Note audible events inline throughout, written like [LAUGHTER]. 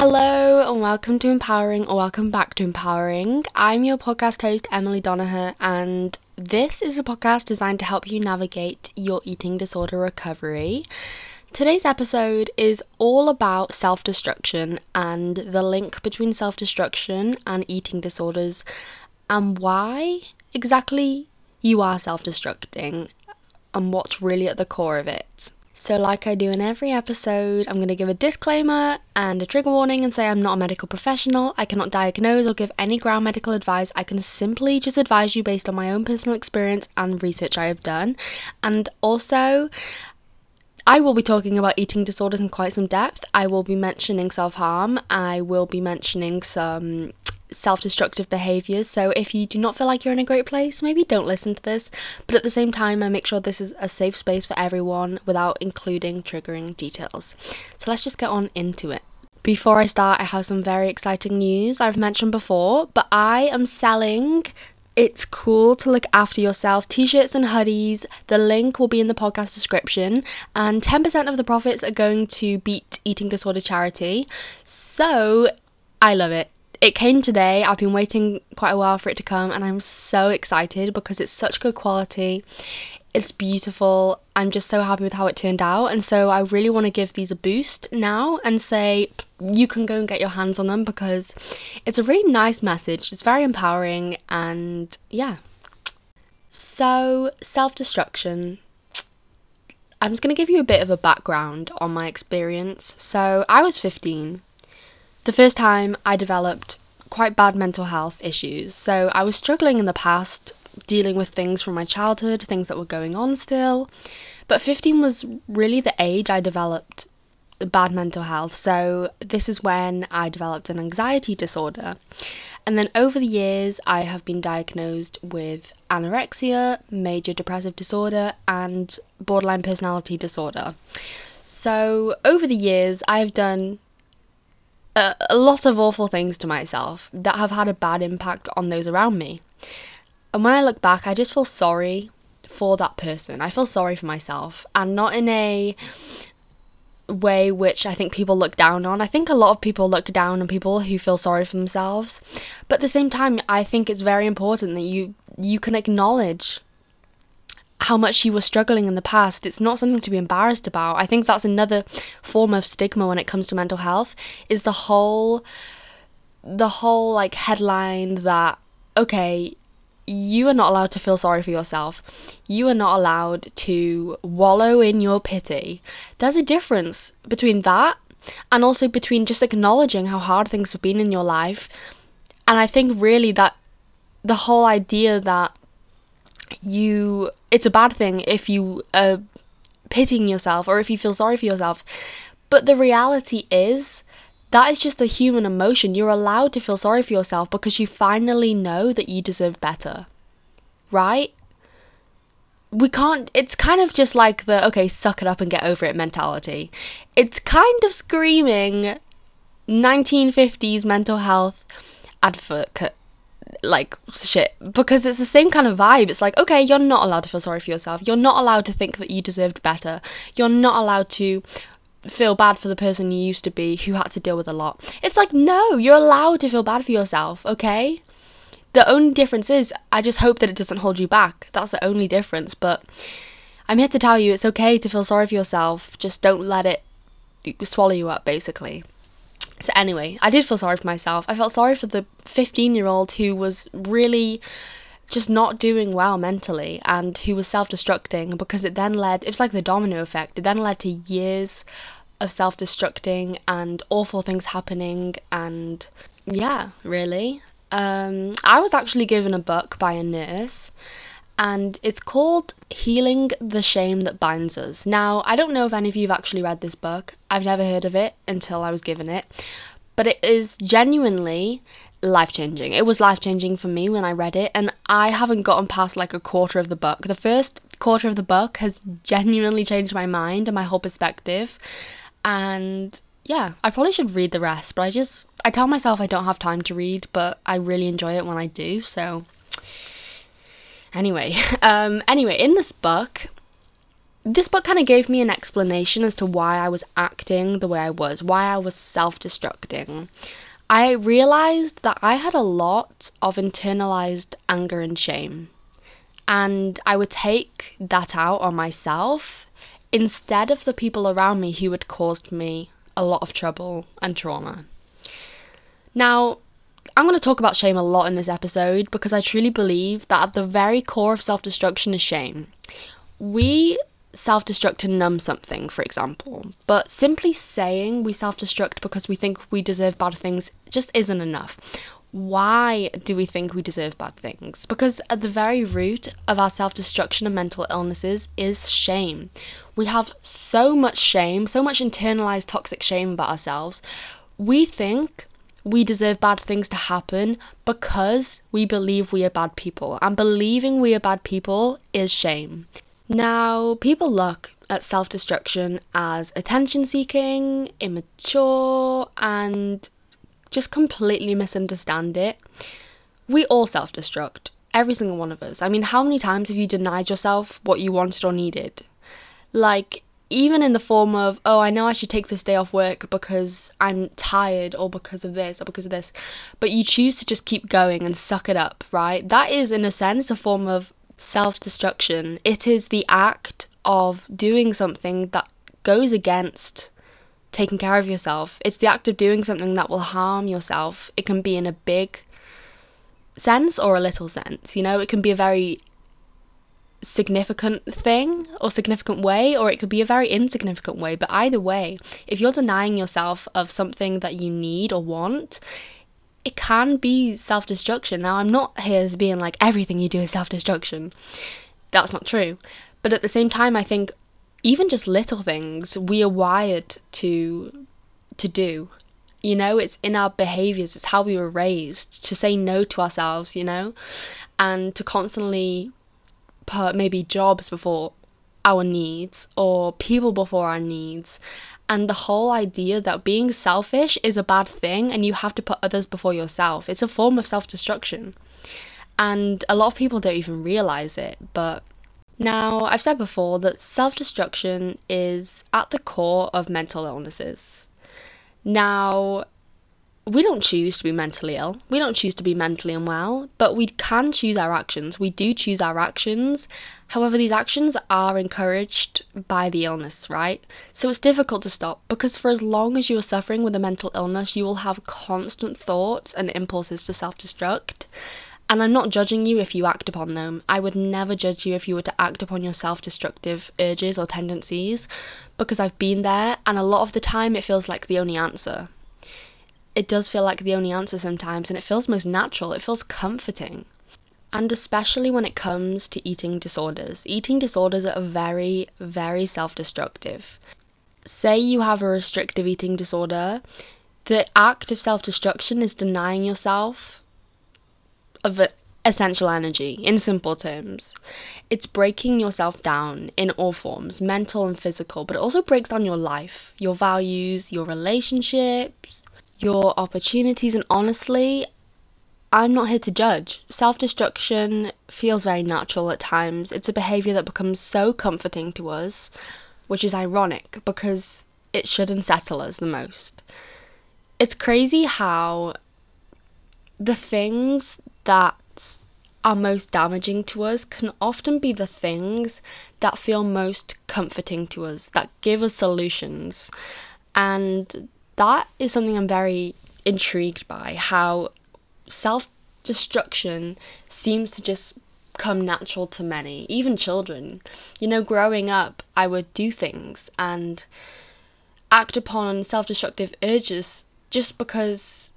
Hello and welcome to Empowering or welcome back to Empowering. I'm your podcast host, Emily Donoher, and this is a podcast designed to help you navigate your eating disorder recovery. Today's episode is all about self destruction and the link between self destruction and eating disorders and why exactly you are self destructing and what's really at the core of it. So, like I do in every episode, I'm going to give a disclaimer and a trigger warning and say I'm not a medical professional. I cannot diagnose or give any ground medical advice. I can simply just advise you based on my own personal experience and research I have done. And also, I will be talking about eating disorders in quite some depth. I will be mentioning self harm. I will be mentioning some self destructive behaviors. So if you do not feel like you're in a great place, maybe don't listen to this. But at the same time, I make sure this is a safe space for everyone without including triggering details. So let's just get on into it. Before I start, I have some very exciting news I've mentioned before, but I am selling it's cool to look after yourself. T shirts and hoodies. The link will be in the podcast description. And 10% of the profits are going to Beat Eating Disorder Charity. So I love it it came today. I've been waiting quite a while for it to come, and I'm so excited because it's such good quality. It's beautiful. I'm just so happy with how it turned out. And so I really want to give these a boost now and say you can go and get your hands on them because it's a really nice message. It's very empowering and yeah. So, self destruction. I'm just going to give you a bit of a background on my experience. So, I was 15 the first time I developed quite bad mental health issues. So I was struggling in the past, dealing with things from my childhood, things that were going on still. But 15 was really the age I developed bad mental health. So this is when I developed an anxiety disorder. And then over the years, I have been diagnosed with anorexia, major depressive disorder, and borderline personality disorder. So over the years, I've done a, a lot of awful things to myself that have had a bad impact on those around me. And when I look back, I just feel sorry for that person. I feel sorry for myself, and not in a way which I think people look down on. I think a lot of people look down on people who feel sorry for themselves. But at the same time, I think it's very important that you you can acknowledge how much you were struggling in the past. It's not something to be embarrassed about. I think that's another form of stigma when it comes to mental health is the whole the whole like headline that okay, you are not allowed to feel sorry for yourself. You are not allowed to wallow in your pity. There's a difference between that and also between just acknowledging how hard things have been in your life. And I think really that the whole idea that you it's a bad thing if you are pitying yourself or if you feel sorry for yourself. But the reality is that is just a human emotion. You're allowed to feel sorry for yourself because you finally know that you deserve better. Right? We can't, it's kind of just like the, okay, suck it up and get over it mentality. It's kind of screaming 1950s mental health advocate like shit because it's the same kind of vibe. It's like, okay, you're not allowed to feel sorry for yourself. You're not allowed to think that you deserved better. You're not allowed to feel bad for the person you used to be who had to deal with a lot. It's like, no, you're allowed to feel bad for yourself, okay? The only difference is, I just hope that it doesn't hold you back. That's the only difference. But I'm here to tell you it's okay to feel sorry for yourself. Just don't let it swallow you up, basically. So, anyway, I did feel sorry for myself. I felt sorry for the 15 year old who was really just not doing well mentally and who was self destructing because it then led, it was like the domino effect. It then led to years of self destructing and awful things happening. And yeah, really. Um, I was actually given a book by a nurse and it's called Healing the Shame That Binds Us. Now, I don't know if any of you have actually read this book, I've never heard of it until I was given it, but it is genuinely life changing. It was life changing for me when I read it, and I haven't gotten past like a quarter of the book. The first quarter of the book has genuinely changed my mind and my whole perspective, and yeah, I probably should read the rest, but I just I tell myself I don't have time to read, but I really enjoy it when I do, so Anyway, [LAUGHS] um, anyway, in this book, this book kind of gave me an explanation as to why I was acting the way I was, why I was self destructing. I realized that I had a lot of internalized anger and shame. And I would take that out on myself instead of the people around me who had caused me a lot of trouble and trauma. Now, I'm going to talk about shame a lot in this episode because I truly believe that at the very core of self destruction is shame. We self destruct to numb something, for example, but simply saying we self destruct because we think we deserve bad things just isn't enough. Why do we think we deserve bad things? Because at the very root of our self destruction and mental illnesses is shame. We have so much shame, so much internalized toxic shame about ourselves. We think we deserve bad things to happen because we believe we are bad people, and believing we are bad people is shame. Now, people look at self destruction as attention seeking, immature, and just completely misunderstand it. We all self destruct, every single one of us. I mean, how many times have you denied yourself what you wanted or needed? Like, even in the form of, oh, I know I should take this day off work because I'm tired or because of this or because of this, but you choose to just keep going and suck it up, right? That is, in a sense, a form of self destruction. It is the act of doing something that goes against taking care of yourself. It's the act of doing something that will harm yourself. It can be in a big sense or a little sense. You know, it can be a very significant thing or significant way, or it could be a very insignificant way. But either way, if you're denying yourself of something that you need or want, it can be self destruction. Now, I'm not here as being like everything you do is self destruction. That's not true. But at the same time, I think even just little things we are wired to to do. You know, it's in our behaviors, it's how we were raised to say no to ourselves, you know, and to constantly put maybe jobs before our needs or people before our needs and the whole idea that being selfish is a bad thing and you have to put others before yourself. It's a form of self destruction. And a lot of people don't even realize it. But now, I've said before that self destruction is at the core of mental illnesses. Now, we don't choose to be mentally ill. We don't choose to be mentally unwell, but we can choose our actions. We do choose our actions. However, these actions are encouraged by the illness, right? So it's difficult to stop because for as long as you are suffering with a mental illness, you will have constant thoughts and impulses to self destruct. And I'm not judging you if you act upon them. I would never judge you if you were to act upon your self destructive urges or tendencies because I've been there, and a lot of the time it feels like the only answer it does feel like the only answer sometimes, and it feels most natural. It feels comforting. And especially when it comes to eating disorders. Eating disorders are very, very self destructive. Say you have a restrictive eating disorder, the act of self destruction is denying yourself of essential energy, in simple terms. It's breaking yourself down in all forms, mental and physical, but it also breaks down your life, your values, your relationships, your opportunities, and honestly, I'm not here to judge. Self destruction feels very natural at times. It's a behavior that becomes so comforting to us, which is ironic because it should unsettle us the most. It's crazy how the things that are most damaging to us can often be the things that feel most comforting to us, that give us solutions. And that is something I'm very intrigued by how self destruction seems to just come natural to many, even children. You know, growing up, I would do things and act upon self destructive urges just because,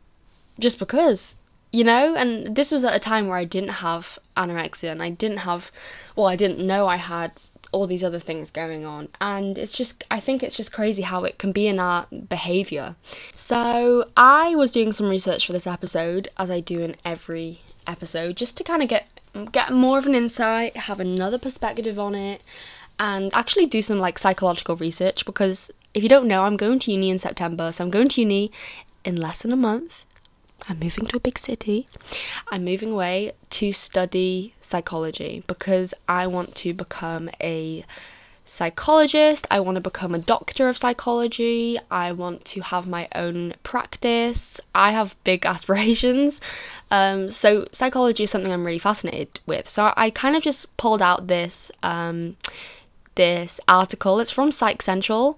just because, you know? And this was at a time where I didn't have anorexia and I didn't have, well, I didn't know I had all these other things going on. And it's just, I think it's just crazy how it can be in our behavior. So I was doing some research for this episode, as I do in every episode, just to kind of get get more of an insight, have another perspective on it, and actually do some like psychological research because if you don't know, I'm going to uni in September. So I'm going to uni in less than a month. I'm moving to a big city. I'm moving away to study psychology because I want to become a psychologist. I want to become a doctor of psychology. I want to have my own practice. I have big [LAUGHS] aspirations. Um, so, psychology is something I'm really fascinated with. So, I kind of just pulled out this. Um, this article. It's from Psych Central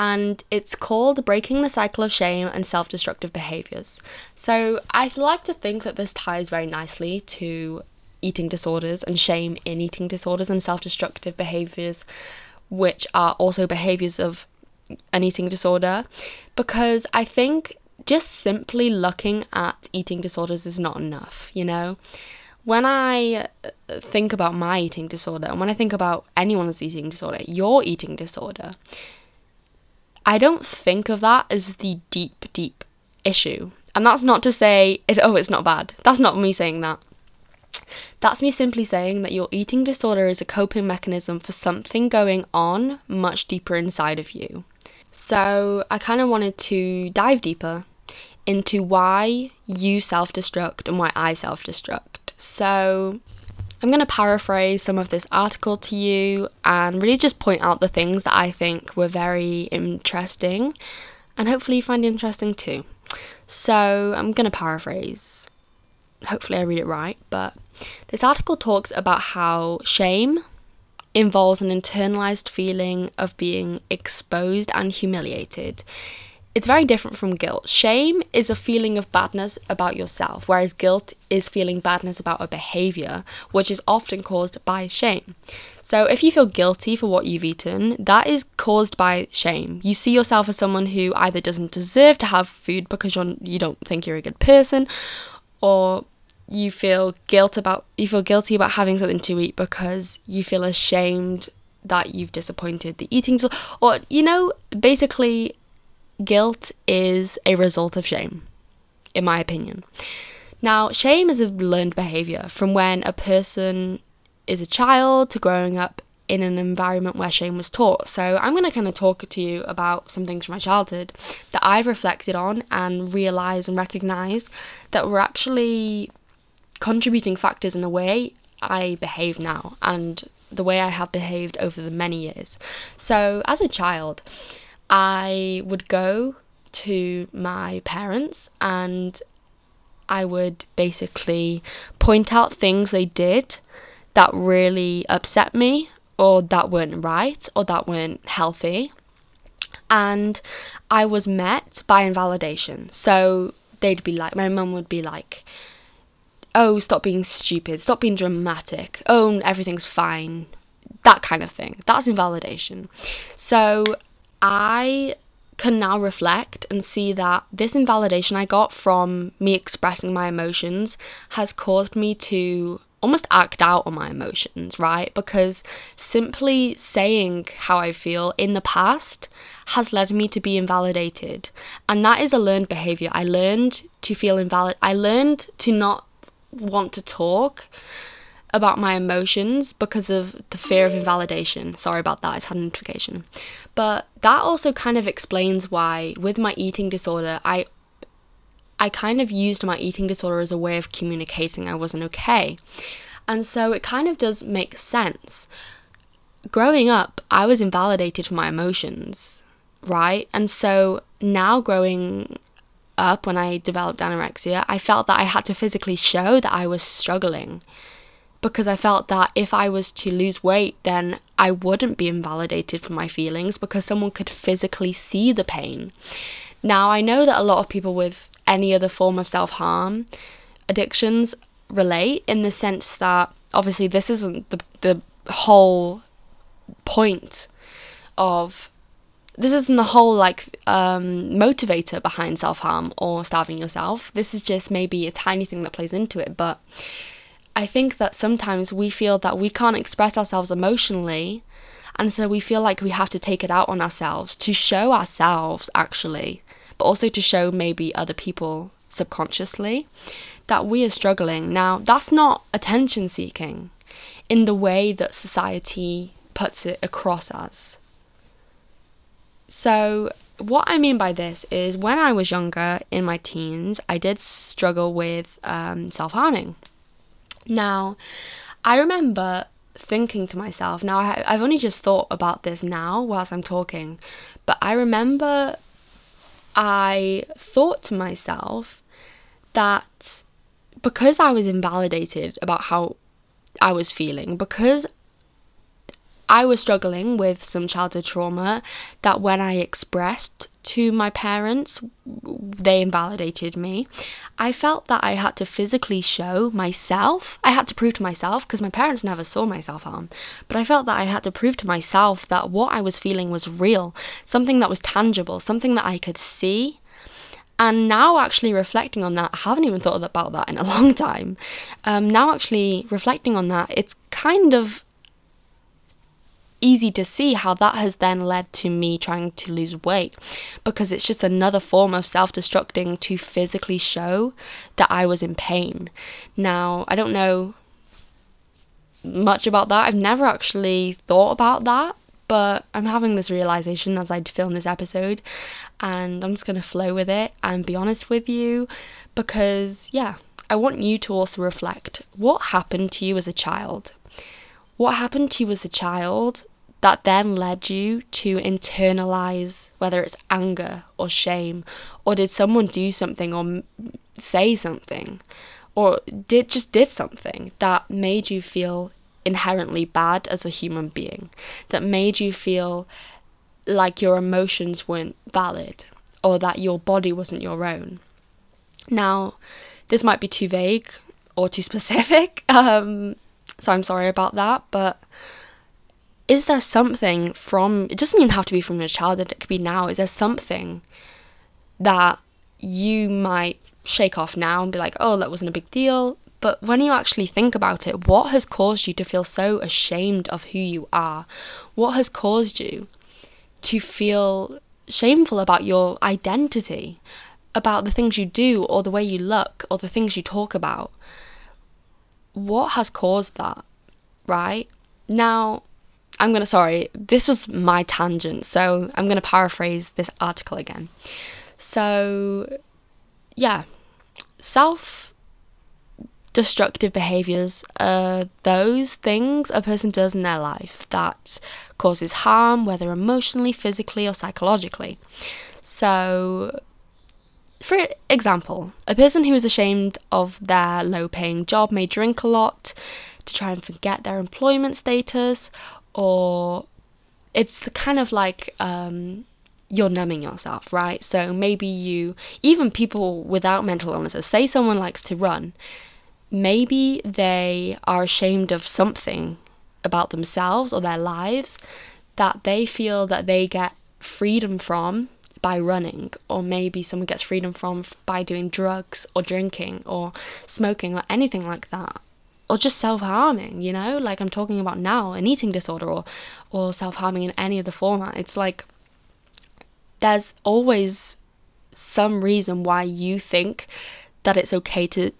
and it's called Breaking the Cycle of Shame and Self Destructive Behaviors. So I like to think that this ties very nicely to eating disorders and shame in eating disorders and self destructive behaviors, which are also behaviors of an eating disorder, because I think just simply looking at eating disorders is not enough, you know? When I uh, think about my eating disorder, and when I think about anyone's eating disorder, your eating disorder, I don't think of that as the deep, deep issue. And that's not to say, it, oh, it's not bad. That's not me saying that. That's me simply saying that your eating disorder is a coping mechanism for something going on much deeper inside of you. So, I kind of wanted to dive deeper into why you self destruct and why I self destruct. So, I'm going to paraphrase some of this article to you and really just point out the things that I think were very interesting and hopefully you find interesting too. So, I'm going to paraphrase. Hopefully, I read it right, but this article talks about how shame involves an internalized feeling of being exposed and humiliated. It's very different from guilt. Shame is a feeling of badness about yourself, whereas guilt is feeling badness about a behavior, which is often caused by shame. So, if you feel guilty for what you've eaten, that is caused by shame. You see yourself as someone who either doesn't deserve to have food because you're, you don't think you're a good person, or you feel guilt about you feel guilty about having something to eat because you feel ashamed that you've disappointed the eating or you know basically guilt is a result of shame in my opinion now shame is a learned behavior from when a person is a child to growing up in an environment where shame was taught. So, I'm going to kind of talk to you about some things from my childhood that I've reflected on and realized and recognized that were actually contributing factors in the way I behave now and the way I have behaved over the many years. So, as a child, I would go to my parents and I would basically point out things they did that really upset me or that weren't right or that weren't healthy. And I was met by invalidation. So they'd be like, my mum would be like, oh, stop being stupid, stop being dramatic, oh, everything's fine, that kind of thing. That's invalidation. So I can now reflect and see that this invalidation I got from me expressing my emotions has caused me to almost act out on my emotions, right? Because simply saying how I feel in the past has led me to be invalidated. And that is a learned behavior. I learned to feel invalid. I learned to not want to talk about my emotions because of the fear of invalidation. Sorry about that, I just had notification. But that also kind of explains why with my eating disorder, I I kind of used my eating disorder as a way of communicating I wasn't okay. And so it kind of does make sense. Growing up, I was invalidated for my emotions, right? And so now growing up when I developed anorexia, I felt that I had to physically show that I was struggling because I felt that if I was to lose weight, then I wouldn't be invalidated for my feelings because someone could physically see the pain. Now, I know that a lot of people with any other form of self harm addictions relate in the sense that obviously this isn't the, the whole point of this isn't the whole like um, motivator behind self harm or starving yourself. This is just maybe a tiny thing that plays into it. But I think that sometimes we feel that we can't express ourselves emotionally, and so we feel like we have to take it out on ourselves to show ourselves actually, but also to show maybe other people subconsciously that we are struggling. Now, that's not attention seeking in the way that society puts it across us. So, what I mean by this is when I was younger in my teens, I did struggle with um, self harming. Now, I remember thinking to myself, now I, I've only just thought about this now whilst I'm talking, but I remember I thought to myself that because I was invalidated about how I was feeling, because I was struggling with some childhood trauma that when I expressed to my parents, they invalidated me. I felt that I had to physically show myself, I had to prove to myself, because my parents never saw myself harm, but I felt that I had to prove to myself that what I was feeling was real, something that was tangible, something that I could see. And now, actually reflecting on that, I haven't even thought about that in a [LAUGHS] long time. Um, now, actually reflecting on that, it's kind of easy to see how that has then led to me trying to lose weight because it's just another form of self destructing to physically show that I was in pain. Now, I don't know much about that. I've never actually thought about that, but I'm having this realization as I film this episode, and I'm just going to flow with it and be honest with you because, yeah, I want you to also reflect what happened to you as a child. What happened to you as a child that then led you to internalize whether it's anger or shame or did someone do something or say something or did just did something that made you feel inherently bad as a human being that made you feel like your emotions weren't valid or that your body wasn't your own? Now this might be too vague or too [LAUGHS] specific um, so i'm sorry about that but is there something from it doesn't even have to be from your childhood it could be now is there something that you might shake off now and be like oh that wasn't a big deal but when you actually think about it what has caused you to feel so ashamed of who you are? What has caused you to feel shameful about your identity about the things you do or the way you look or the things you talk about? What has caused that right? Now I'm going to, sorry, this was my tangent, so I'm going to paraphrase this article again. So, yeah, self destructive behaviors are those things a person does in their life that causes harm, whether emotionally, physically, or psychologically. So, for example, a person who is ashamed of their low paying job may drink a lot to try and forget their employment status or it's kind of like um, you're numbing yourself, right? So maybe you, even people without mental illnesses, say someone likes to run, maybe they are ashamed of something about themselves or their lives that they feel that they get freedom from by running, or maybe someone gets freedom from by doing drugs or drinking or smoking or anything like that or just self-harming you know? Like i'm talking about now an eating disorder or or self-harming in any of the format it's like there's always some reason why you think that it's okay to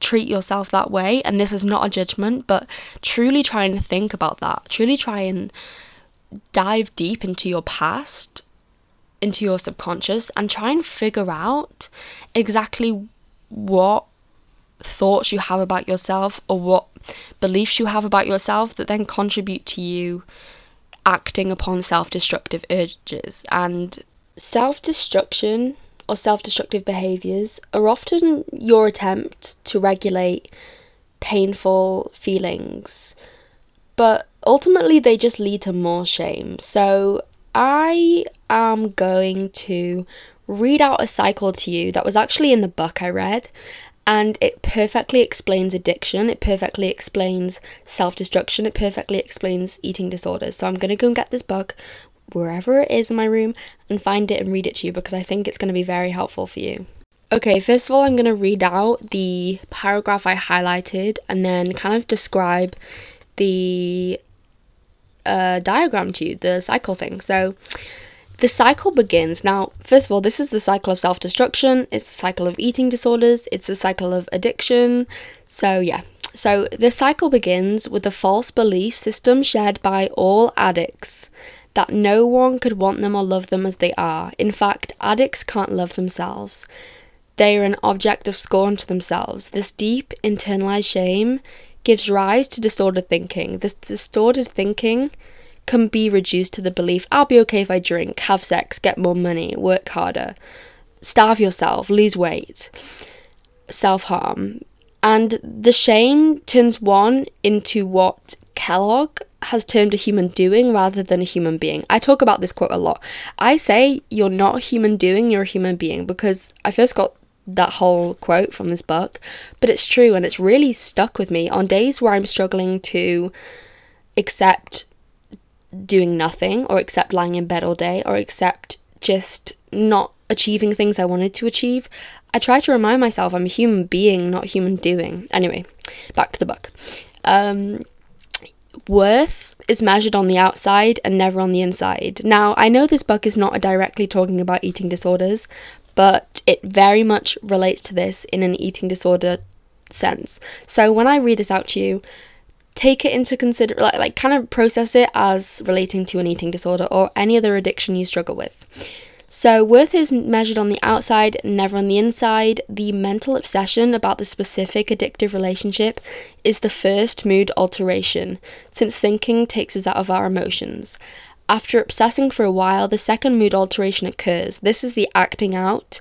treat yourself that way and this is not a judgment but truly try and think about that. Truly try and dive deep into your past into your subconscious and try and figure out exactly what thoughts you have about yourself or what beliefs you have about yourself that then contribute to you acting upon self destructive urges. And self destruction or self destructive behaviors are often your attempt to regulate painful feelings, but ultimately they just lead to more shame. So I am going to read out a cycle to you that was actually in the book I read, and it perfectly explains addiction, it perfectly explains self destruction, it perfectly explains eating disorders. So I'm going to go and get this book wherever it is in my room and find it and read it to you because I think it's going to be very helpful for you. Okay, first of all, I'm going to read out the paragraph I highlighted and then kind of describe the uh, diagram to you, the cycle thing. So, the cycle begins. Now, first of all, this is the cycle of self destruction, it's the cycle of eating disorders, it's the cycle of addiction. So, yeah. So, the cycle begins with the false belief system shared by all addicts that no one could want them or love them as they are. In fact, addicts can't love themselves. They are an object of scorn to themselves. This deep internalized shame gives rise to disordered thinking. This distorted thinking can be reduced to the belief I'll be okay if I drink, have sex, get more money, work harder, starve yourself, lose weight, self harm. And the shame turns one into what Kellogg has termed a human doing rather than a human being. I talk about this quote a lot. I say you're not a human doing, you're a human being because I first got that whole quote from this book, but it's true and it's really stuck with me on days where I'm struggling to accept doing nothing or except lying in bed all day or except just not achieving things I wanted to achieve. I try to remind myself I'm a human being, not human doing. Anyway, back to the book. Um, worth is measured on the outside and never on the inside. Now, I know this book is not directly talking about eating disorders, but it very much relates to this in an eating disorder sense. So when I read this out to you, take it into consider like, like kind of process it as relating to an eating disorder or any other addiction you struggle with. So, worth is measured on the outside, never on the inside. The mental obsession about the specific addictive relationship is the first mood alteration, since thinking takes us out of our emotions. After obsessing for a while, the second mood alteration occurs. This is the acting out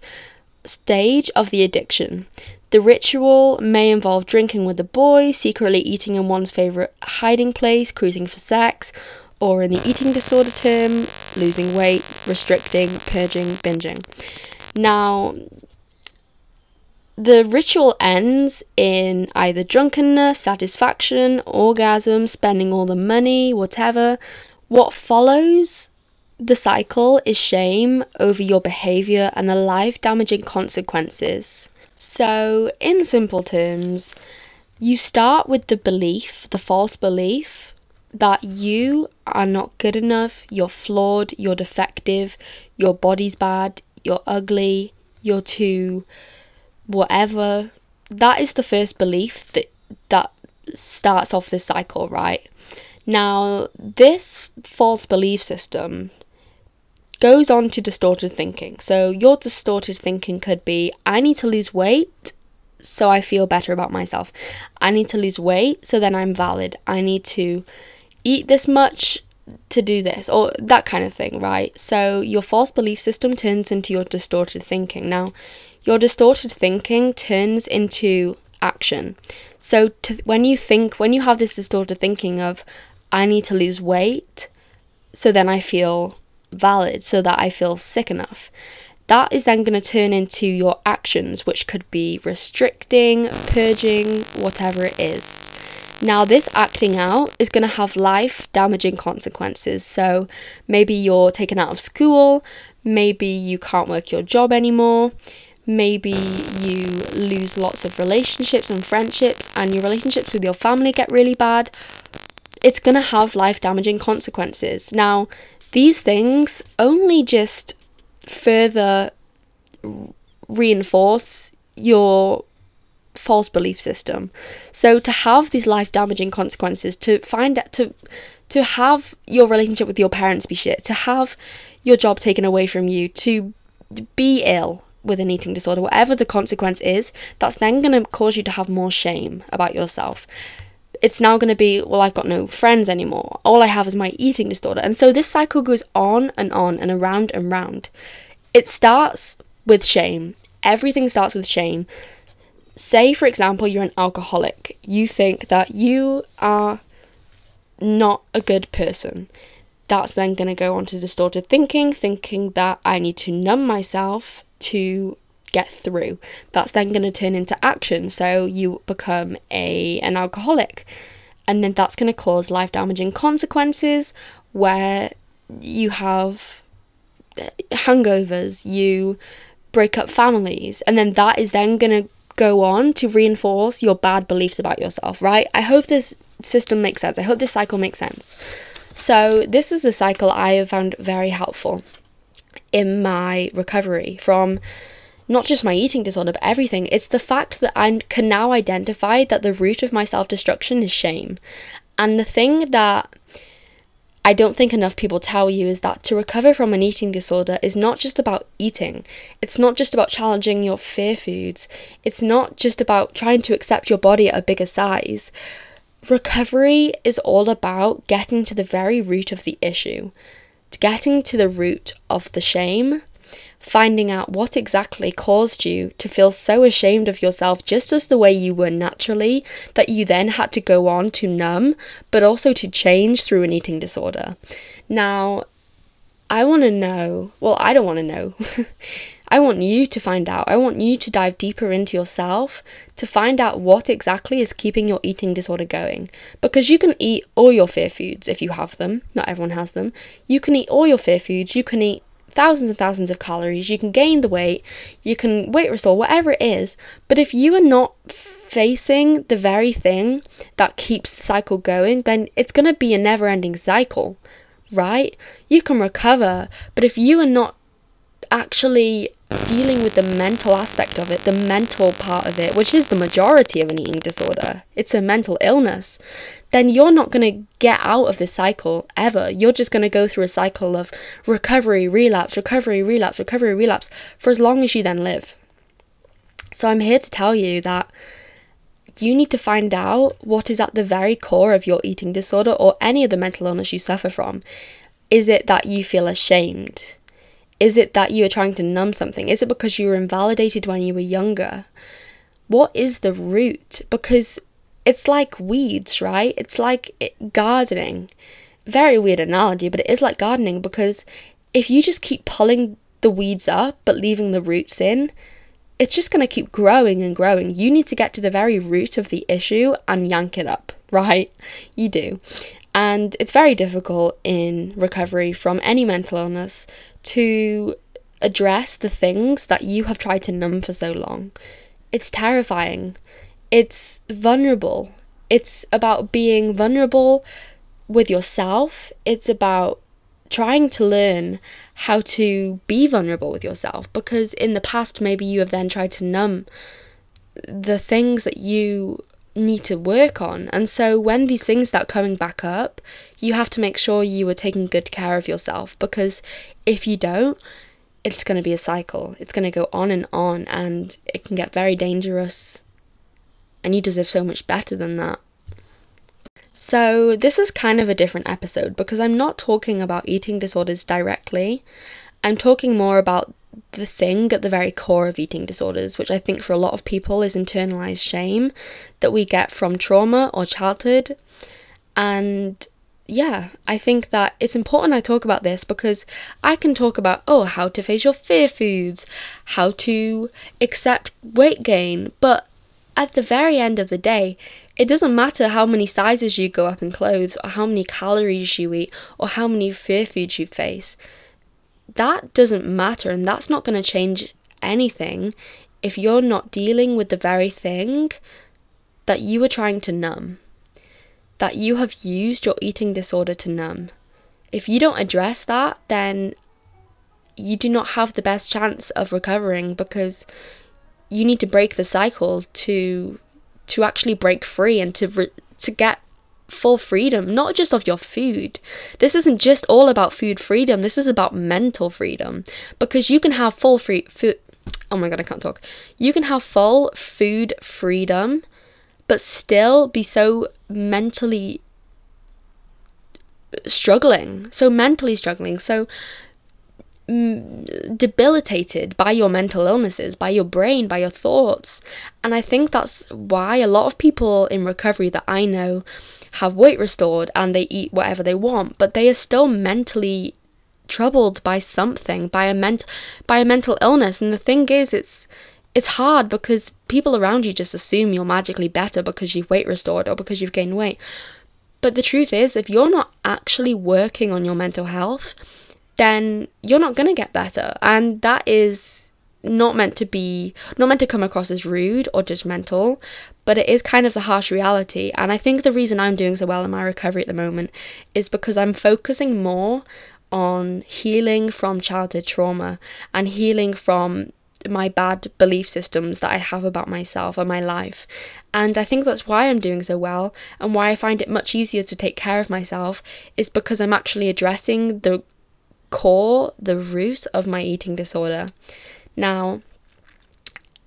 stage of the addiction. The ritual may involve drinking with a boy, secretly eating in one's favourite hiding place, cruising for sex, or in the eating disorder term, losing weight, restricting, purging, binging. Now, the ritual ends in either drunkenness, satisfaction, orgasm, spending all the money, whatever. What follows the cycle is shame over your behavior and the life damaging consequences. So, in simple terms, you start with the belief, the false belief that you are not good enough, you're flawed, you're defective, your body's bad, you're ugly, you're too whatever. That is the first belief that that starts off this cycle, right? Now, this false belief system goes on to distorted thinking. So, your distorted thinking could be I need to lose weight so I feel better about myself. I need to lose weight so then I'm valid. I need to eat this much to do this or that kind of thing, right? So your false belief system turns into your distorted thinking. Now, your distorted thinking turns into action. So to, when you think when you have this distorted thinking of I need to lose weight so then I feel valid, so that I feel sick enough. That is then going to turn into your actions, which could be restricting, purging, whatever it is. Now, this acting out is going to have life damaging consequences. So, maybe you're taken out of school, maybe you can't work your job anymore, maybe you lose lots of relationships and friendships, and your relationships with your family get really bad. It's going to have life damaging consequences. Now, these things only just further reinforce your false belief system. So to have these life damaging consequences, to find to to have your relationship with your parents be shit, to have your job taken away from you, to be ill with an eating disorder, whatever the consequence is, that's then going to cause you to have more shame about yourself. It's now going to be, well, I've got no friends anymore. All I have is my eating disorder. And so this cycle goes on and on and around and round. It starts with shame. Everything starts with shame say, for example, you're an alcoholic, you think that you are not a good person. That's then going to go on to distorted thinking, thinking that I need to numb myself to get through. That's then going to turn into action. So you become a an alcoholic. And then that's going to cause life damaging consequences where you have eh, hangovers, you break up families, and then that is then going to go on to reinforce your bad beliefs about yourself, right? I hope this system makes sense. I hope this cycle makes sense. So, this is a cycle I have found very helpful in my recovery from not just my eating disorder, but everything. It's the fact that I can now identify that the root of my self destruction is shame. And the thing that I don't think enough people tell you is that to recover from an eating disorder is not just about eating. It's not just about challenging your fear foods. It's not just about trying to accept your body at a bigger size. recovery is all about getting to the very root of the issue, getting to the root of the shame, finding out what exactly caused you to feel so ashamed of yourself just as the way you were naturally that you then had to go on to numb, but also to change through an eating disorder. Now, I want to know, well, I don't want to know. [LAUGHS] I want you to find out. I want you to dive deeper into yourself to find out what exactly is keeping your eating disorder going. Because you can eat all your fear foods if you have them, not everyone has them. You can eat all your fear foods, you can eat thousands and thousands of calories, you can gain the weight, you can weight restore, whatever it is. But if you are not facing the very thing that keeps the cycle going, then it's going to be a never ending cycle, right? You can recover, but if you are not actually dealing with the mental aspect of it, the mental part of it, which is the majority of an eating disorder, it's a mental illness, then you're not going to get out of this cycle ever. You're just going to go through a cycle of recovery, relapse, recovery, relapse, recovery, relapse for as long as you then live. So I'm here to tell you that you need to find out what is at the very core of your eating disorder or any of the mental illness you suffer from. Is it that you feel ashamed? Is it that you are trying to numb something? Is it because you were invalidated when you were younger? What is the root? Because it's like weeds, right? It's like eh, gardening. Very weird analogy, but it is like gardening because if you just keep pulling the weeds up but leaving the roots in, it's just going to keep growing and growing. You need to get to the very root of the issue and yank it up, [LAUGHS] right? You do. And it's very difficult in recovery from any mental illness to address the things that you have tried to numb for so long. It's terrifying. It's vulnerable. It's about being vulnerable with yourself. It's about trying to learn how to be vulnerable with yourself because in the past, maybe you have then tried to numb the things that you need to work on. And so when these things start coming back up, you have to make sure you are taking good care of yourself because if you don't, it's going to be a cycle. It's going to go on and on and it can get very dangerous. And you deserve so much better than that. So, this is kind of a different episode because I'm not talking about eating disorders directly. I'm talking more about the thing at the very core of eating disorders, which I think for a lot of people is internalized shame that we get from trauma or childhood. And yeah, I think that it's important I talk about this because I can talk about, oh, how to face your fear foods, how to accept weight gain, but at the very end of the day, it doesn't matter how many sizes you go up in clothes, or how many calories you eat, or how many fear foods you face that doesn't matter and that's not going to change anything if you're not dealing with the very thing that you were trying to numb, that you have used your eating disorder to numb. If you don't address that, then you do not have the best chance of recovering because you need to break the cycle to to actually break free and to re- to get full freedom, not just of your food. This isn't just all about food freedom, this is about mental freedom because you can have full free food. Oh my god, I can't talk. You can have full food freedom, but still be so mentally struggling, so mentally struggling, so mm, debilitated by your mental illnesses, by your brain, by your thoughts. And I think that's why a lot of people in recovery that I know have weight restored and they eat whatever they want, but they are still mentally troubled by something, by a ment by a mental illness. And the thing is it's it's hard because people around you just assume you're magically better because you've weight restored or because you've gained weight. But the truth is, if you're not actually working on your mental health, then you're not going to get better. And that is not meant to be not meant to come across as rude or judgmental but it is kind of the harsh reality and i think the reason i'm doing so well in my recovery at the moment is because i'm focusing more on healing from childhood trauma and healing from my bad belief systems that I have about myself and my life. And I think that's why I'm doing so well and why I find it much easier to take care of myself is because I'm actually addressing the core, the root of my eating disorder. Now,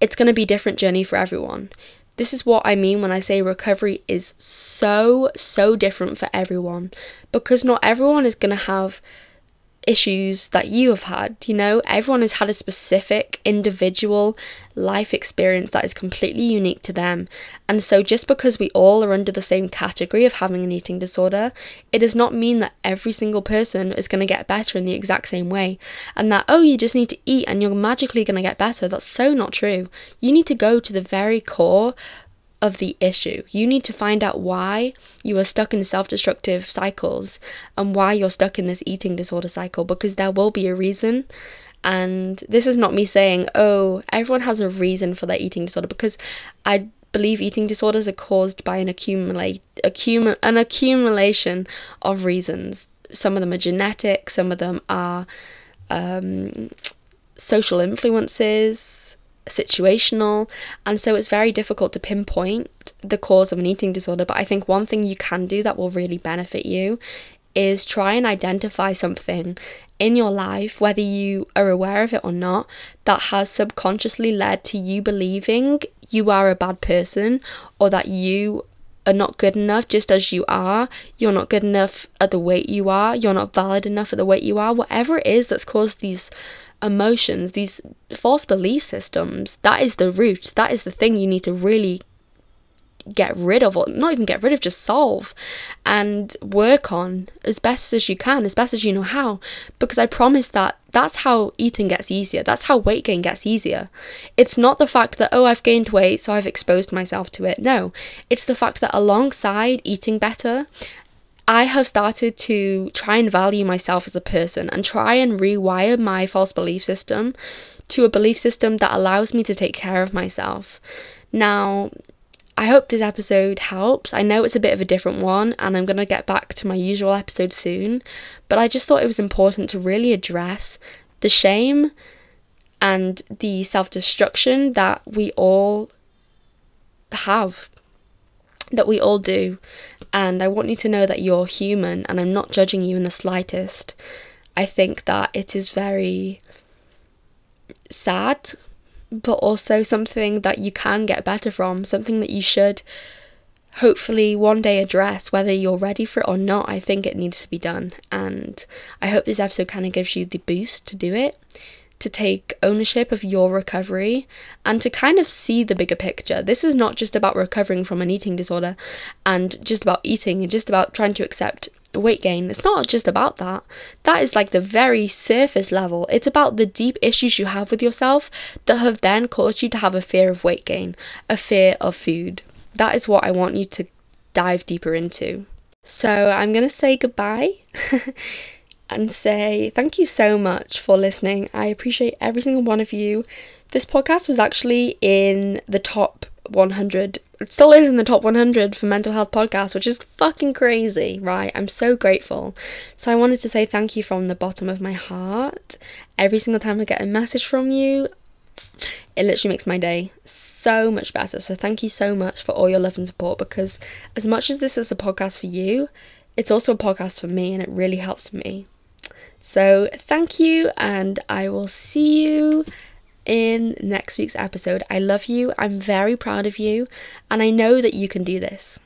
it's going to be a different journey for everyone. This is what I mean when I say recovery is so, so different for everyone. Because not everyone is going to have issues that you have had. You know, everyone has had a specific individual life experience that is completely unique to them. And so, just because we all are under the same category of having an eating disorder, it does not mean that every single person is going to get better in the exact same way. And that, oh, you just need to eat and you're magically going to get better. That's so not true. You need to go to the very core of the issue. You need to find out why you are stuck in self destructive cycles and why you're stuck in this eating disorder cycle because there will be a reason. And this is not me saying, oh, everyone has a reason for their eating disorder because I believe eating disorders are caused by an accumulate accumul- an accumulation of reasons. Some of them are genetic, some of them are um, social influences, situational, and so it's very difficult to pinpoint the cause of an eating disorder. But I think one thing you can do that will really benefit you is try and identify something in your life, whether you are aware of it or not, that has subconsciously led to you believing you are a bad person or that you are not good enough just as you are. You're not good enough at the weight you are. You're not valid enough at the weight you are. Whatever it is that's caused these emotions, these false belief systems, that is the root. That is the thing you need to really get rid of, or not even get rid of, just solve and work on as best as you can, as best as you know how. Because I promise that that's how eating gets easier. That's how weight gain gets easier. It's not the fact that, oh, I've gained weight, so I've exposed myself to it. No, it's the fact that alongside eating better I have started to try and value myself as a person and try and rewire my false belief system to a belief system that allows me to take care of myself. Now, I hope this episode helps. I know it's a bit of a different one, and I'm going to get back to my usual episode soon, but I just thought it was important to really address the shame and the self destruction that we all have that we all do. And I want you to know that you're human and I'm not judging you in the slightest. I think that it is very sad, but also something that you can get better from, something that you should hopefully one day address whether you're ready for it or not. I think it needs to be done. And I hope this episode kind of gives you the boost to do it to take ownership of your recovery and to kind of see the bigger picture. This is not just about recovering from an eating disorder and just about eating and just about trying to accept weight gain. It's not just about that. That is like the very surface level. It's about the deep issues you have with yourself that have then caused you to have a fear of weight gain, a fear of food. That is what I want you to dive deeper into. So I'm going to say goodbye. [LAUGHS] and say thank you so much for listening. I appreciate every single one of you. This podcast was actually in the top 100. It still is in the top 100 for mental health podcasts, which is fucking crazy, right? I'm so grateful. So I wanted to say thank you from the bottom of my heart. Every single time I get a message from you, it literally makes my day so much better. So thank you so much for all your love and support because as much as this is a podcast for you, it's also a podcast for me and it really helps me. So, thank you, and I will see you in next week's episode. I love you, I'm very proud of you, and I know that you can do this.